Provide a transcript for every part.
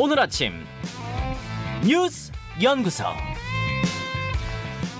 오늘 아침 뉴스 연구소.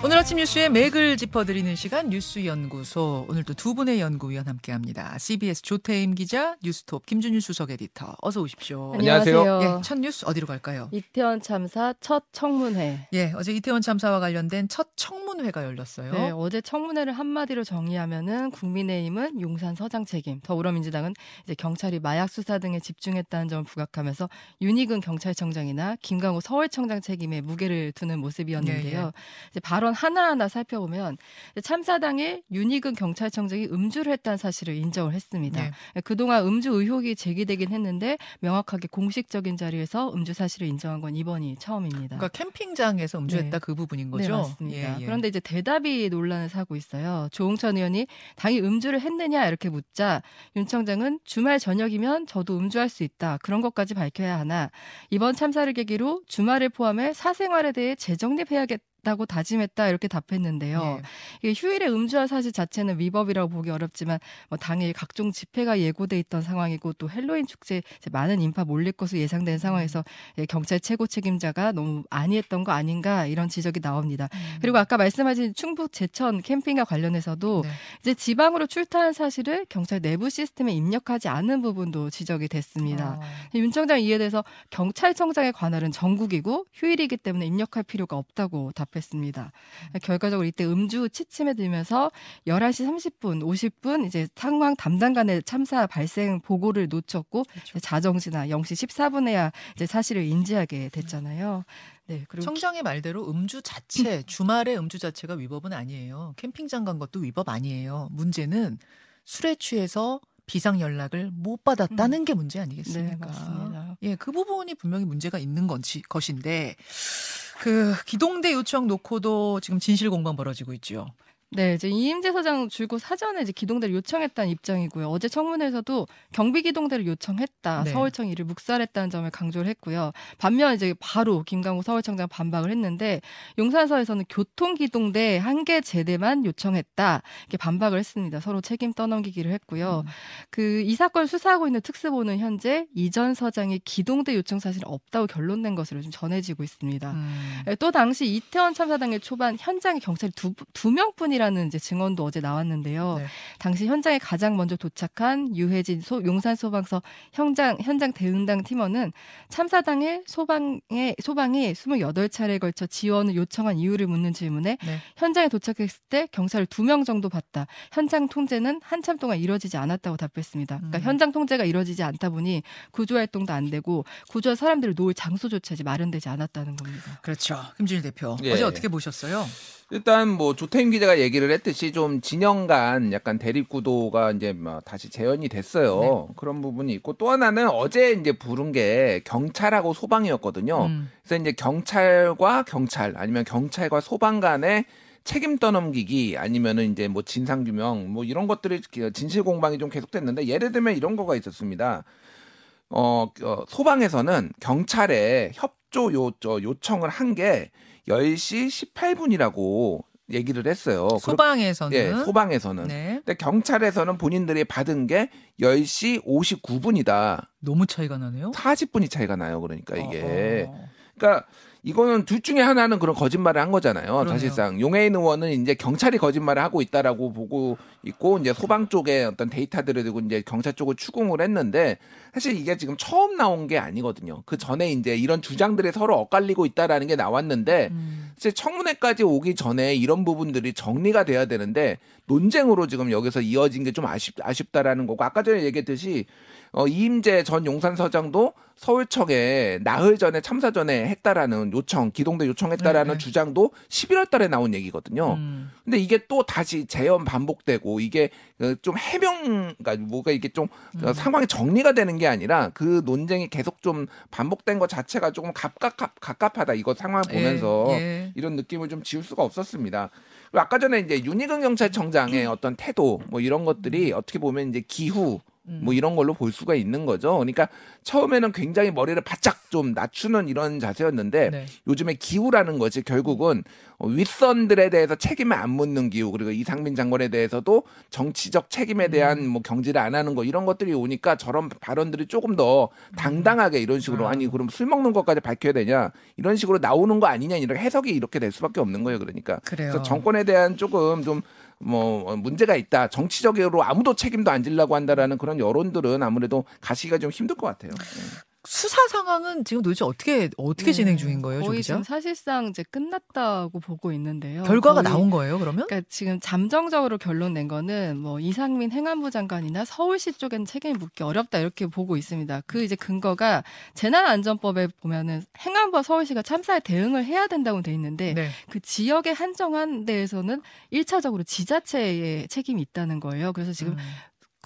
오늘 아침 뉴스의 맥을 짚어드리는 시간 뉴스 연구소. 오늘도 두 분의 연구위원 함께합니다. CBS 조태임 기자, 뉴스톱 김준일 수석 에디터. 어서 오십시오. 안녕하세요. 예, 첫 뉴스 어디로 갈까요? 이태원 참사 첫 청문회. 예, 어제 이태원 참사와 관련된 첫 청문회가 열렸어요. 네, 어제 청문회를 한마디로 정리하면은 국민의힘은 용산 서장 책임, 더불어민주당은 이제 경찰이 마약 수사 등에 집중했다는 점을 부각하면서 윤희근 경찰청장이나 김강호 서울청장 책임에 무게를 두는 모습이었는데요. 예, 예. 이제 발언 하나하나 살펴보면 참사 당일 윤희근 경찰청장이 음주를 했다는 사실을 인정을 했습니다. 네. 그동안 음주 의혹이 제기되긴 했는데 명확하게 공식적인 자리에서 음주 사실을 인정한 건 이번이 처음입니다. 그러니까 캠핑장에서 음주했다 네. 그 부분인 거죠? 네, 맞습니다. 예, 예. 그런데 이제 대답이 논란을 사고 있어요. 조홍천 의원이 당일 음주를 했느냐 이렇게 묻자 윤 청장은 주말 저녁이면 저도 음주할 수 있다. 그런 것까지 밝혀야 하나 이번 참사를 계기로 주말을 포함해 사생활에 대해 재정립해야겠 다 고 다짐했다 이렇게 답했는데요. 예. 이게 휴일에 음주한 사실 자체는 위법이라고 보기 어렵지만 뭐 당일 각종 집회가 예고돼 있던 상황이고 또 헬로윈 축제 많은 인파 몰릴 것으로 예상된 상황에서 예, 경찰 최고 책임자가 너무 안이했던 거 아닌가 이런 지적이 나옵니다. 음. 그리고 아까 말씀하신 충북 제천 캠핑과 관련해서도 네. 이제 지방으로 출타한 사실을 경찰 내부 시스템에 입력하지 않은 부분도 지적이 됐습니다. 어. 윤 청장 이에 대해서 경찰청장의 관할은 전국이고 휴일이기 때문에 입력할 필요가 없다고 답 했습니다. 결과적으로 이때 음주 취침에 들면서 11시 30분, 50분 이제 상황 담당 간의 참사 발생 보고를 놓쳤고 그렇죠. 자정시나 0시 14분에야 이제 사실을 인지하게 됐잖아요. 네, 그리고 청장의 말대로 음주 자체, 주말에 음주 자체가 위법은 아니에요. 캠핑장 간 것도 위법 아니에요. 문제는 술에 취해서 비상 연락을 못 받았다는 게 문제 아니겠습니까? 네, 맞습니다. 예, 그 부분이 분명히 문제가 있는 건지, 것인데, 그, 기동대 요청 놓고도 지금 진실 공방 벌어지고 있죠. 네, 이제 이임재 서장 줄곧 사전에 이제 기동대를 요청했다는 입장이고요. 어제 청문회에서도 경비 기동대를 요청했다. 네. 서울청 이를 묵살했다는 점을 강조를 했고요. 반면 이제 바로 김강호 서울청장 반박을 했는데 용산서에서는 교통 기동대 한 개 제대만 요청했다. 이렇게 반박을 했습니다. 서로 책임 떠넘기기를 했고요. 음. 그이 사건 수사하고 있는 특수보는 현재 이전 서장이 기동대 요청 사실 없다고 결론 낸 것으로 좀 전해지고 있습니다. 음. 예, 또 당시 이태원 참사 당일 초반 현장에 경찰이 두, 두 명뿐이 라는 이제 증언도 어제 나왔는데요. 네. 당시 현장에 가장 먼저 도착한 유해진 소, 용산 소방서 현장 현장 대응당 팀원은 참사 당일 소방에 소방이 28차례에 걸쳐 지원을 요청한 이유를 묻는 질문에 네. 현장에 도착했을 때 경찰을 두 명 정도 봤다. 현장 통제는 한참 동안 이뤄지지 않았다고 답했습니다. 그러니까 음. 현장 통제가 이뤄지지 않다 보니 구조 활동도 안 되고 구조한 사람들을 놓을 장소조차 이제 마련되지 않았다는 겁니다. 그렇죠. 김준일 대표. 예. 어제 어떻게 보셨어요? 일단 뭐 조태임 기자가 얘기 를 했듯이 좀 진영 간 약간 대립 구도가 이제 뭐 다시 재현이 됐어요. 네. 그런 부분이 있고 또 하나는 어제 이제 부른 게 경찰하고 소방이었거든요. 음. 그래서 이제 경찰과 경찰 아니면 경찰과 소방 간의 책임 떠넘기기 아니면은 이제 뭐 진상 규명 뭐 이런 것들이 진실 공방이 좀 계속됐는데 예를 들면 이런 거가 있었습니다. 어, 어, 소방에서는 경찰에 협조 요, 저, 요청을 한 게 10시 18분이라고 얘기를 했어요. 소방에서는. 예, 소방에서는. 네. 근데 경찰에서는 본인들이 받은 게 10시 59분이다. 너무 차이가 나네요. 40분이 차이가 나요. 그러니까 이게. 어. 그러니까 이거는 둘 중에 하나는 그런 거짓말을 한 거잖아요. 그러네요. 사실상 용해인 의원은 이제 경찰이 거짓말을 하고 있다라고 보고 있고 이제 소방 쪽에 어떤 데이터들을 들고 이제 경찰 쪽을 추궁을 했는데 사실 이게 지금 처음 나온 게 아니거든요. 그 전에 이제 이런 주장들이 서로 엇갈리고 있다라는 게 나왔는데 음. 사실 청문회까지 오기 전에 이런 부분들이 정리가 돼야 되는데 논쟁으로 지금 여기서 이어진 게 좀 아쉽, 아쉽다라는 거고 아까 전에 얘기했듯이 어, 이임재 전 용산서장도 서울청에 나흘 전에 참사 전에 했다라는 요청, 기동대 요청했다라는 네, 네. 주장도 11월 달에 나온 얘기거든요. 음. 근데 이게 또 다시 재현 반복되고 이게 어, 좀 해명, 그러니까 뭐가 이게 좀 어, 음. 상황이 정리가 되는 게 아니라 그 논쟁이 계속 좀 반복된 것 자체가 조금 갑갑, 갑갑하다. 이거 상황 보면서 예, 예. 이런 느낌을 좀 지울 수가 없었습니다. 아까 전에 이제 윤희근 경찰청장의 음. 어떤 태도 뭐 이런 것들이 어떻게 보면 이제 기후 음. 뭐 이런 걸로 볼 수가 있는 거죠. 그러니까 처음에는 굉장히 머리를 바짝 좀 낮추는 이런 자세였는데 네. 요즘에 기후라는 것이 결국은 어, 윗선들에 대해서 책임을 안 묻는 기후 그리고 이상민 장관에 대해서도 정치적 책임에 대한 음. 뭐 경지를 안 하는 거 이런 것들이 오니까 저런 발언들이 조금 더 당당하게 이런 식으로 아. 아니 그럼 술 먹는 것까지 밝혀야 되냐 이런 식으로 나오는 거 아니냐 이런 해석이 이렇게 될 수밖에 없는 거예요. 그러니까 그래요. 그래서 정권에 대한 조금 좀 뭐 문제가 있다. 정치적으로 아무도 책임도 안 지려고 한다라는 그런 여론들은 아무래도 가시기가 좀 힘들 것 같아요. 네. 수사 상황은 지금 도대체 어떻게 어떻게 진행 중인 거예요, 조 거의? 지금 사실상 이제 끝났다고 보고 있는데요. 결과가 나온 거예요, 그러면? 그러니까 지금 잠정적으로 결론 낸 거는 뭐 이상민 행안부 장관이나 서울시 쪽에는 책임을 묻기 어렵다 이렇게 보고 있습니다. 그 이제 근거가 재난안전법에 보면은 행안부와 서울시가 참사에 대응을 해야 된다고 돼 있는데 네. 그 지역에 한정한 데에서는 일차적으로 지자체의 책임이 있다는 거예요. 그래서 지금 음.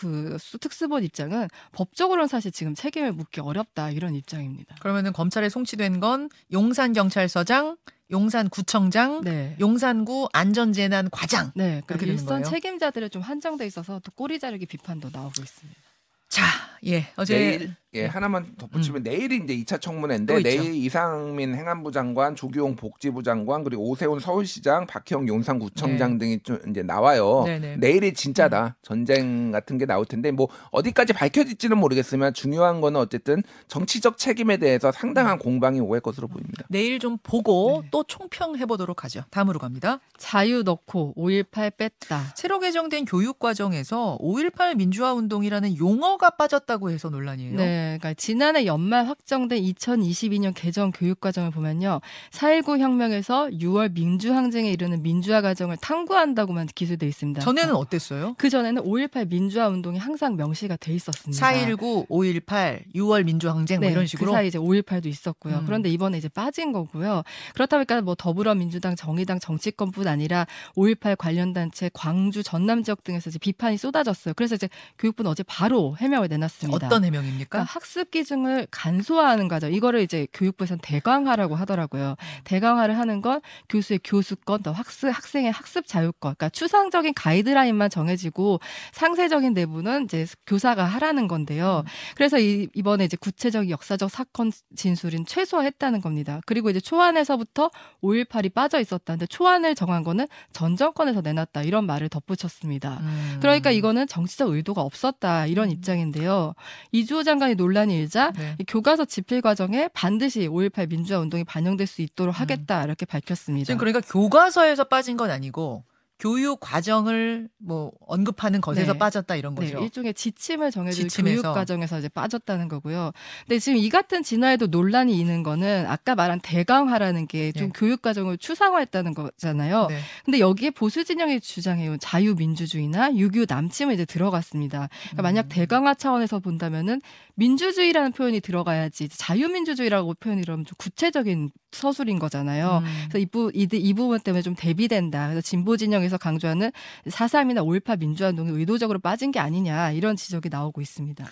그 수- 특수본 입장은 법적으로는 사실 지금 책임을 묻기 어렵다 이런 입장입니다. 그러면은 검찰에 송치된 건 용산 경찰서장, 용산 구청장, 네. 용산구 안전재난 과장. 네, 그러니까 일선 거예요? 책임자들은 좀 한정돼 있어서 또 꼬리 자르기 비판도 나오고 있습니다. 자, 예. 어제 내일 예 하나만 덧붙이면 내일이 이제 2차 청문회인데. 내일 이상민 행안부 장관, 조규용 복지부 장관 그리고 오세훈 서울시장, 박형 용산구청장 등이 좀 이제 나와요. 네. 네네. 내일이 진짜다 전쟁 같은 게 나올 텐데 뭐 어디까지 밝혀질지는 모르겠으면 중요한 거는 어쨌든 정치적 책임에 대해서 상당한 공방이 오갈 것으로 보입니다. 내일 좀 보고 네. 또 총평해 보도록 하죠. 다음으로 갑니다. 자유 넣고 5.18 뺐다. 새로 개정된 교육 과정에서 5.18 민주화 운동이라는 용어가 빠졌다 고 해서 논란이에요. 네, 그러니까 지난해 연말 확정된 2022년 개정 교육 과정을 보면요. 4.19 혁명에서 6월 민주 항쟁에 이르는 민주화 과정을 탐구한다고만 기술돼 있습니다. 전에는 어땠어요? 그 전에는 5.18 민주화 운동이 항상 명시가 돼 있었습니다. 4.19, 5.18, 6월 민주 항쟁 뭐 네, 이런 식으로. 그 사이 이제 5.18도 있었고요. 음. 그런데 이번에 이제 빠진 거고요. 그렇다 보니까 뭐 더불어민주당, 정의당 정치권뿐 아니라 5.18 관련 단체, 광주, 전남 지역 등에서 이제 비판이 쏟아졌어요. 그래서 이제 교육부는 어제 바로 해명을 내놨습니다. 어떤 해명입니까? 그러니까 학습 기준을 간소화하는 과정. 이거를 이제 교육부에서는 대강화라고 하더라고요. 대강화를 하는 건 교수의 교수권, 또 학습 학생의 학습 자유권. 그러니까 추상적인 가이드라인만 정해지고 상세적인 내부는 이제 교사가 하라는 건데요. 그래서 이, 이번에 이제 구체적 역사적 사건 진술은 최소화했다는 겁니다. 그리고 이제 초안에서부터 5.18이 빠져 있었다는데 초안을 정한 거는 전 정권에서 내놨다 이런 말을 덧붙였습니다. 음. 그러니까 이거는 정치적 의도가 없었다 이런 입장인데요. 이주호 장관이 논란이 일자 네. 이 교과서 집필 과정에 반드시 5.18 민주화 운동이 반영될 수 있도록 하겠다 이렇게 밝혔습니다. 지금 그러니까 교과서에서 빠진 건 아니고 교육 과정을 뭐 언급하는 것에서 네. 빠졌다 이런 네, 거죠. 일종의 지침을 지침에서. 교육 과정에서 이제 빠졌다는 거고요. 근데 지금 이 같은 진화에도 논란이 있는 거는 아까 말한 대강화라는 게좀 네. 교육 과정을 추상화했다는 거잖아요. 네. 근데 여기에 보수 진영이 주장해온 자유민주주의나 유교 남침을 이제 들어갔습니다. 그러니까 만약 대강화 차원에서 본다면은 민주주의라는 표현이 들어가야지 자유민주주의라고 표현이 그러면 좀 구체적인 서술인 거잖아요. 음. 그래서 이, 부, 이, 이 부분 때문에 좀 대비된다. 그래서 진보 진영에서 강조하는 4.3이나 5.18 민주화운동이 의도적으로 빠진 게 아니냐 이런 지적이 나오고 있습니다.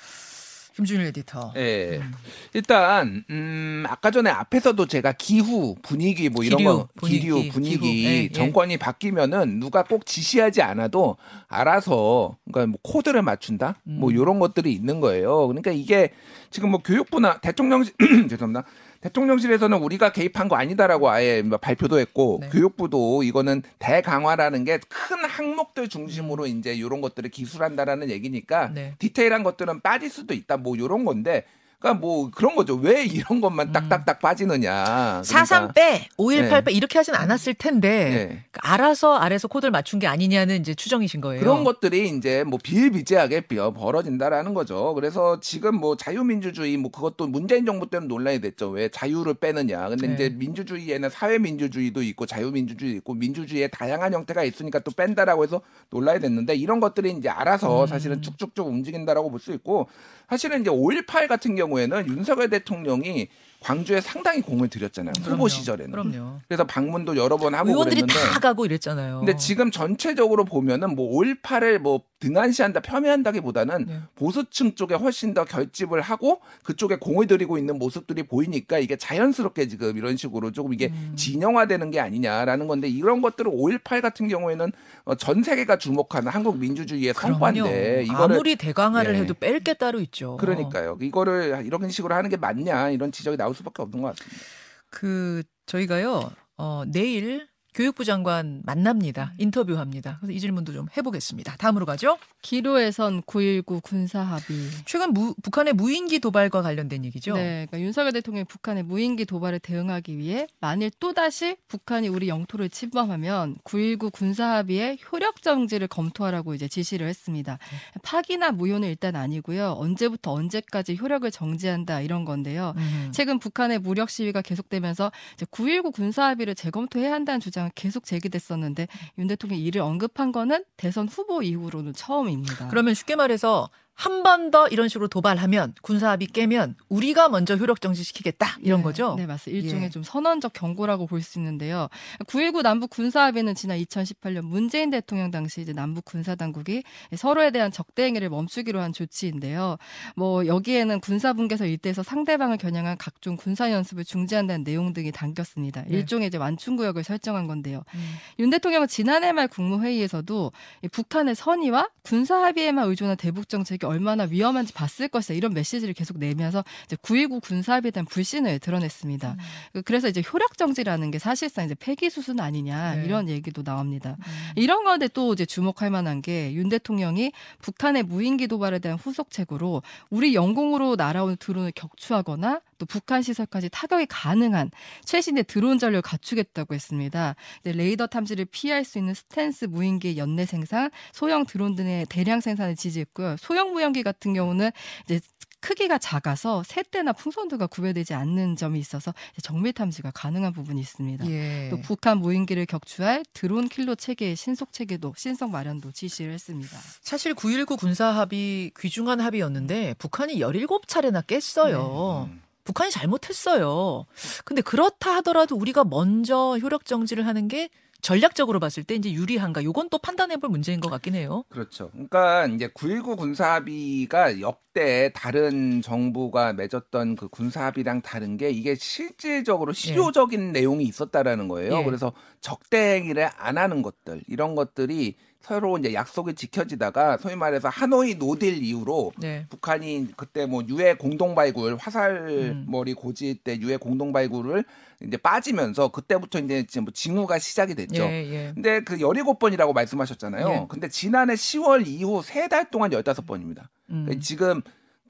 김준일 에디터. 예. 음. 일단 음 아까 전에 앞에서도 제가 기후 분위기 뭐 이런 기류, 거 분위기, 기류 분위기 기후. 예, 예. 정권이 바뀌면은 누가 꼭 지시하지 않아도 알아서 그러니까 뭐 코드를 맞춘다 뭐 음. 이런 것들이 있는 거예요. 그러니까 이게 지금 뭐 교육부나 대통령실 죄송합니다. 대통령실에서는 우리가 개입한 거 아니다라고 아예 뭐 발표도 했고 네. 교육부도 이거는 대강화라는 게 큰 항목들 중심으로 이제 이런 것들을 기술한다라는 얘기니까 음. 네. 디테일한 것들은 빠질 수도 있다 뭐 이런 건데 그러니까 뭐 그런 거죠 왜 이런 것만 딱딱딱 빠지느냐 4.3 빼, 5.18 네. 빼 이렇게 하진 않았을 텐데 네. 그러니까 알아서 아래서 코드를 맞춘 게 아니냐는 이제 추정이신 거예요. 그런 것들이 이제 뭐 비일비재하게 비- 벌어진다라는 거죠. 그래서 지금 뭐 자유민주주의 뭐 그것도 문재인 정부 때는 논란이 됐죠. 왜 자유를 빼느냐. 근데 네. 이제 민주주의에는 사회민주주의도 있고 자유민주주의 있고 민주주의의 다양한 형태가 있으니까 또 뺀다라고 해서 논란이 됐는데 이런 것들이 이제 알아서 음. 사실은 쭉쭉쭉 움직인다라고 볼 수 있고 사실은 이제 5.18 같은 경우 에는 윤석열 대통령이 광주에 상당히 공을 들였잖아요. 후보 그럼요. 시절에는. 그럼요. 그래서 방문도 여러 번 하고 의원들이 그랬는데 다 가고 이랬잖아요. 근데 지금 전체적으로 보면은 뭐 5.18을 뭐 등한시한다, 폄훼한다기보다는 네. 보수층 쪽에 훨씬 더 결집을 하고 그쪽에 공을 들이고 있는 모습들이 보이니까 이게 자연스럽게 지금 이런 식으로 조금 이게 음. 진영화되는 게 아니냐라는 건데 이런 것들을 5.18 같은 경우에는 어, 전 세계가 주목하는 한국 민주주의의 성과인데 이거를 아무리 대강화를 예. 해도 뺄 게 따로 있죠. 그러니까요. 이거를 이런 식으로 하는 게 맞냐 이런 지적이 나올 수밖에 없는 것 같습니다. 그 저희가요 어, 내일 교육부 장관 만납니다. 인터뷰합니다. 그래서 이 질문도 좀 해보겠습니다. 다음으로 가죠. 기로에선 9.19 군사 합의. 최근 무- 북한의 무인기 도발과 관련된 얘기죠. 네, 그러니까 윤석열 대통령이 북한의 무인기 도발에 대응하기 위해 만일 또다시 북한이 우리 영토를 침범하면 9.19 군사 합의의 효력 정지를 검토하라고 이제 지시를 했습니다. 파기나 무효는 일단 아니고요. 언제부터 언제까지 효력을 정지한다 이런 건데요. 음. 최근 북한의 무력 시위가 계속되면서 이제 9.19 군사 합의를 재검토해야 한다는 주장 은 계속 제기됐었는데 윤 대통령이 이를 언급한 거는 대선 후보 이후로는 처음입니다. 그러면 쉽게 말해서 한 번 더 이런 식으로 도발하면 군사합의 깨면 우리가 먼저 효력 정지시키겠다 이런 네, 거죠. 네, 맞습니다. 일종의 예. 좀 선언적 경고라고 볼 수 있는데요. 9.19 남북 군사합의는 지난 2018년 문재인 대통령 당시 이제 남북 군사 당국이 서로에 대한 적대 행위를 멈추기로 한 조치인데요. 뭐 여기에는 군사 분계선 일대에서 상대방을 겨냥한 각종 군사 연습을 중지한다는 내용 등이 담겼습니다. 네. 일종의 이제 완충 구역을 설정한 건데요. 음. 윤 대통령은 지난해 말 국무회의에서도 이 북한의 선의와 군사 합의에만 의존한 대북 정책이 얼마나 위험한지 봤을 것이다 이런 메시지를 계속 내면서 이제 9.19 군사 합의에 대한 불신을 드러냈습니다. 음. 그래서 이제 효력 정지라는 게 사실상 이제 폐기 수순 아니냐 네. 이런 얘기도 나옵니다. 음. 이런 가운데 또 이제 주목할 만한 게 윤 대통령이 북한의 무인기 도발에 대한 후속책으로 우리 영공으로 날아오는 드론을 격추하거나 또 북한 시설까지 타격이 가능한 최신의 드론 전력을 갖추겠다고 했습니다. 이제 레이더 탐지를 피할 수 있는 스텔스 무인기 연내 생산, 소형 드론 등의 대량 생산을 지시했고요. 소형 무인기 같은 경우는 이제 크기가 작아서 새떼나 풍선도가 구별되지 않는 점이 있어서 정밀 탐지가 가능한 부분이 있습니다. 예. 또 북한 무인기를 격추할 드론 킬러 체계의 신속 체계도 신속 마련도 지시를 했습니다. 사실 9.19 군사 합의 귀중한 합의였는데 북한이 17차례나 깼어요. 음. 북한이 잘못했어요. 근데 그렇다 하더라도 우리가 먼저 효력 정지를 하는 게 전략적으로 봤을 때 이제 유리한가? 요건 또 판단해 볼 문제인 것 같긴 해요. 그렇죠. 그러니까 이제 9.19 군사 합의가 역대 다른 정부가 맺었던 그 군사 합의랑 다른 게 이게 실질적으로 실효적인 내용이 있었다라는 거예요. 예. 그래서 적대 행위를 안 하는 것들 이런 것들이 서로 이제 약속이 지켜지다가 소위 말해서 하노이 no deal 이후로 네. 북한이 그때 뭐 유해 공동 발굴 음. 화살머리 고지 때 유해 공동 발굴을 이제 빠지면서 그때부터 이제 뭐 징후가 시작이 됐죠. 예, 예. 근데 그 17번이라고 말씀하셨잖아요. 예. 근데 지난해 10월 이후 세 달 동안 15번입니다. 음. 지금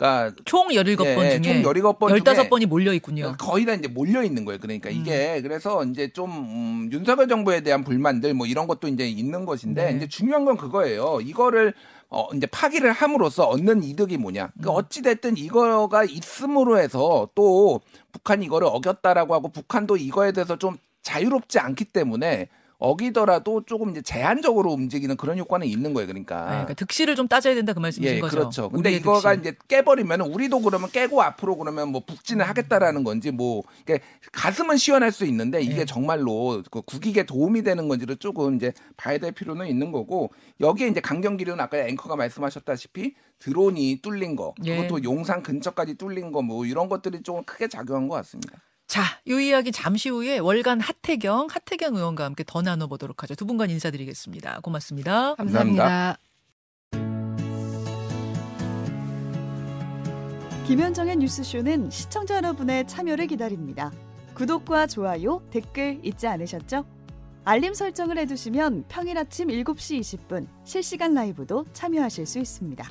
그러니까 총 17번 예, 중에 총 17번 15번이 몰려 있군요. 거의 다 이제 몰려 있는 거예요. 그러니까 음. 이게 그래서 이제 좀 음, 윤석열 정부에 대한 불만들 뭐 이런 것도 이제 있는 것인데 네. 이제 중요한 건 그거예요. 이거를 어 이제 파기를 함으로써 얻는 이득이 뭐냐? 그 음. 어찌 됐든 이거가 있음으로 해서 또 북한이 이거를 어겼다라고 하고 북한도 이거에 대해서 좀 자유롭지 않기 때문에 어기더라도 조금 이제 제한적으로 움직이는 그런 효과는 있는 거예요. 그러니까. 아, 그러니까 득실을 좀 따져야 된다 그 말씀이신 예, 거죠. 그렇죠. 근데 이거가 득실. 이제 깨버리면 우리도 그러면 깨고 앞으로 그러면 뭐 북진을 하겠다라는 건지 뭐 이게 가슴은 시원할 수 있는데 이게 예. 정말로 그 국익에 도움이 되는 건지를 조금 이제 봐야 될 필요는 있는 거고 여기에 이제 강경기류는 아까 앵커가 말씀하셨다시피 드론이 뚫린 거 예. 그것도 용산 근처까지 뚫린 거 뭐 이런 것들이 조금 크게 작용한 것 같습니다. 자, 이 이야기 잠시 후에 월간 하태경, 하태경 의원과 함께 더 나눠보도록 하죠. 두 분간 인사드리겠습니다. 고맙습니다. 감사합니다. 김현정의 뉴스쇼는 시청자 여러분의 참여를 기다립니다. 구독과 좋아요, 댓글 잊지 않으셨죠? 알림 설정을 해두시면 평일 아침 7시 20분 실시간 라이브도 참여하실 수 있습니다.